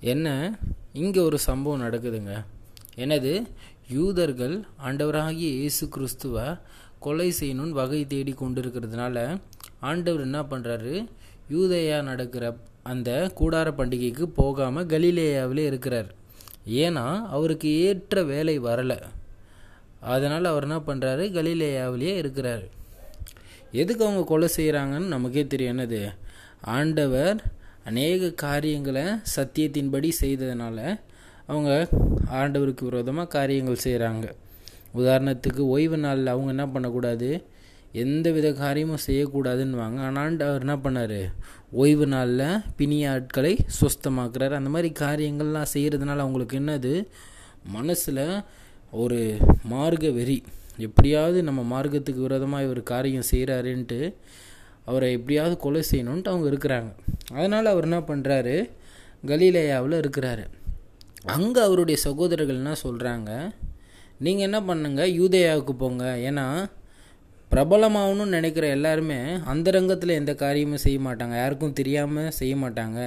என்ன? இங்கே ஒரு சம்பவம் நடக்குதுங்க. என்னது? யூதர்கள் ஆண்டவராகிய இயேசு கிறிஸ்துவை கொலை செய்யணும்னு வகை தேடி கொண்டிருக்கிறதுனால ஆண்டவர் என்ன பண்ணுறாரு யூதேயா நடக்கிற அந்த கூடார பண்டிகைக்கு போகாமல் கலிலேயாவிலே இருக்கிறார். ஏன்னா அவருக்கு ஏற்ற வேலை வரலை. அதனால் அவர் என்ன பண்ணுறாரு கலிலேயாவிலேயே இருக்கிறார். எதுக்கு அவங்க கொலை செய்கிறாங்கன்னு நமக்கே தெரியும். என்னது? ஆண்டவர் அநேக காரியங்களை சத்தியத்தின்படி செய்ததுனால அவங்க ஆண்டவருக்கு விரோதமாக காரியங்கள் செய்கிறாங்க உதாரணத்துக்கு ஓய்வு நாளில் அவங்க என்ன பண்ணக்கூடாது? எந்த வித காரியமும் செய்யக்கூடாதுன்னுவாங்க. ஆனால் ஆண்டவர் என்ன பண்ணார்? ஓய்வு நாளில் பிணிய ஆட்களை சுஸ்தமாக்குறார். அந்த மாதிரி காரியங்கள்லாம் செய்கிறதுனால அவங்களுக்கு என்னது? மனசில் ஒரு மார்க்க வெறி. எப்படியாவது நம்ம மார்க்கத்துக்கு விரோதமாக இவர் காரியம் செய்கிறாருன்ட்டு அவரை எப்படியாவது கொலை செய்யணுன்ட்டு அவங்க இருக்கிறாங்க. அதனால் அவர் என்ன பண்ணுறாரு கலீலேயாவில் இருக்கிறாரு. அங்கே அவருடைய சகோதரர்கள் என்ன சொல்கிறாங்க நீங்கள் என்ன பண்ணுங்க? யூதேயாவுக்கு போங்க. ஏன்னா பிரபலமாகணும்னு நினைக்கிற எல்லாருமே அந்த ரங்கத்தில் எந்த காரியமும் செய்ய மாட்டாங்க. யாருக்கும் தெரியாமல் செய்ய மாட்டாங்க.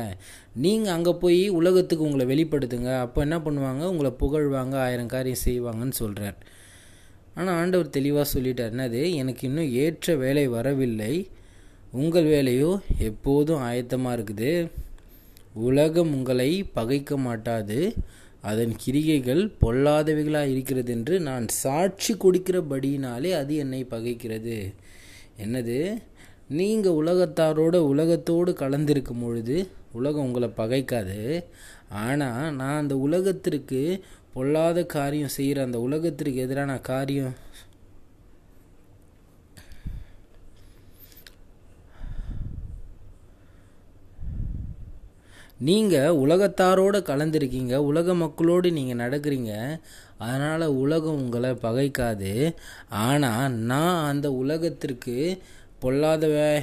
நீங்கள் அங்கே போய் உலகத்துக்கு உங்களை வெளிப்படுத்துங்க. அப்போ என்ன பண்ணுவாங்க? உங்களை புகழ்வாங்க ஆயிரம் காரியம் செய்வாங்கன்னு சொல்கிறார் ஆனால் ஆண்டவர் தெளிவாக சொல்லிட்டார். என்னது? எனக்கு இன்னும் ஏற்ற வேலை வரவில்லை. உங்கள் வேலையோ எப்போதும் ஆயத்தமாக இருக்குது. உலகம் உங்களை பகைக்க மாட்டாது. அதன் கிரிகைகள் பொல்லாதவைகளாக இருக்கிறது என்று நான் சாட்சி கொடுக்கிறபடியினாலே அது என்னை பகைக்கிறது. என்னது? நீங்கள் உலகத்தாரோட உலகத்தோடு கலந்திருக்கும் பொழுது உலகம் உங்களை பகைக்காது. ஆனால் நான் அந்த உலகத்திற்கு பொல்லாத காரியம் செய்கிற அந்த உலகத்திற்கு எதிரான காரியம் நீங்கள் உலகத்தாரோடு கலந்துருக்கீங்க உலக மக்களோடு நீங்கள் நடக்கிறீங்க அதனால் உலகம் உங்களை பகைக்காது. ஆனால் நான் அந்த உலகத்திற்கு பொல்லாத வே